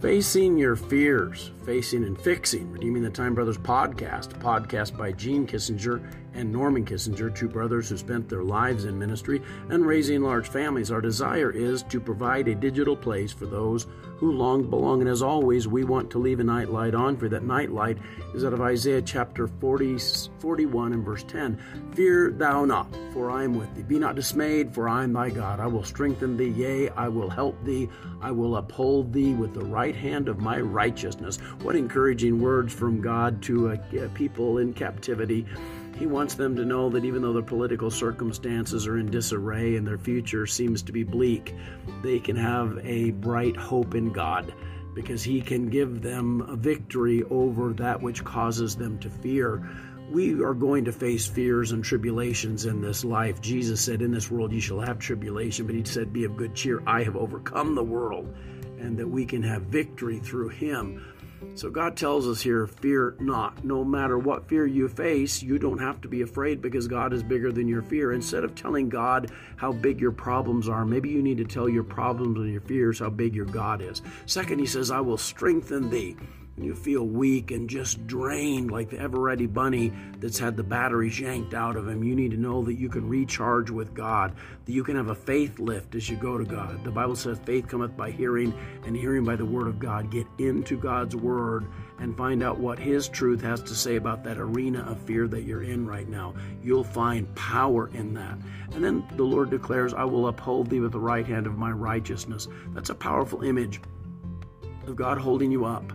Facing your fears, facing and fixing, Redeeming the Time Brothers podcast, podcast by Gene Kissinger and Norman Kissinger, two brothers who spent their lives in ministry and raising large families. Our desire is to provide a digital place for those who long belong. And as always, we want to leave a night light on for that night light is out of Isaiah chapter 40, 41 and verse 10. Fear thou not, for I am with thee. Be not dismayed, for I am thy God. I will strengthen thee, yea, I will help thee. I will uphold thee with the right hand of my righteousness. What encouraging words from God to a, a people in captivity. He wants them to know that even though their political circumstances are in disarray and their future seems to be bleak, they can have a bright hope in God because He can give them a victory over that which causes them to fear. We are going to face fears and tribulations in this life. Jesus said, In this world you shall have tribulation, but He said, Be of good cheer. I have overcome the world, and that we can have victory through Him. So God tells us here, fear not. No matter what fear you face, you don't have to be afraid because God is bigger than your fear. Instead of telling God how big your problems are, maybe you need to tell your problems and your fears how big your God is. Second, he says, I will strengthen thee you feel weak and just drained like the Eveready bunny that's had the batteries yanked out of him, you need to know that you can recharge with God, that you can have a faith lift as you go to God. The Bible says faith cometh by hearing, and hearing by the word of God. Get into God's word and find out what His truth has to say about that arena of fear that you're in right now. You'll find power in that. And then the Lord declares, I will uphold thee with the right hand of my righteousness. That's a powerful image of God holding you up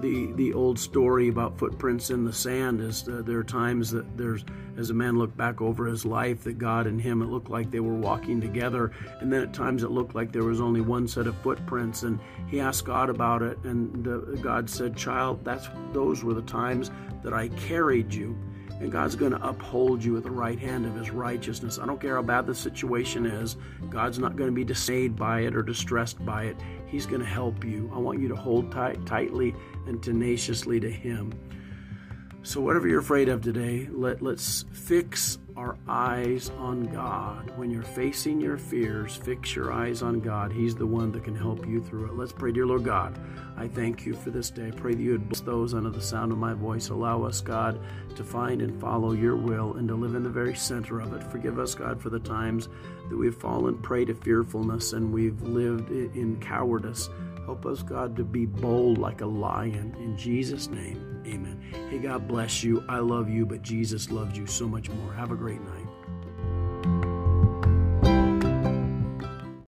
the the old story about footprints in the sand is uh, there are times that there's as a man looked back over his life that God and him it looked like they were walking together. And then at times it looked like there was only one set of footprints. And he asked God about it. And God said child that's those were the times that I carried you and God's going to uphold you with the right hand of His righteousness. I don't care how bad the situation is, God's not going to be dismayed by it or distressed by it. He's going to help you. I want you to hold tight, tightly and tenaciously to Him. So, whatever you're afraid of today, let, let's fix our eyes on God. When you're facing your fears, fix your eyes on God. He's the one that can help you through it. Let's pray, dear Lord God. I thank you for this day. I pray that you would bless those under the sound of my voice. Allow us, God, to find and follow your will and to live in the very center of it. Forgive us, God, for the times that we've fallen prey to fearfulness and we've lived in cowardice. Help us, God, to be bold like a lion. In Jesus' name, amen. Hey, God bless you. I love you, but Jesus loves you so much more. Have a great night.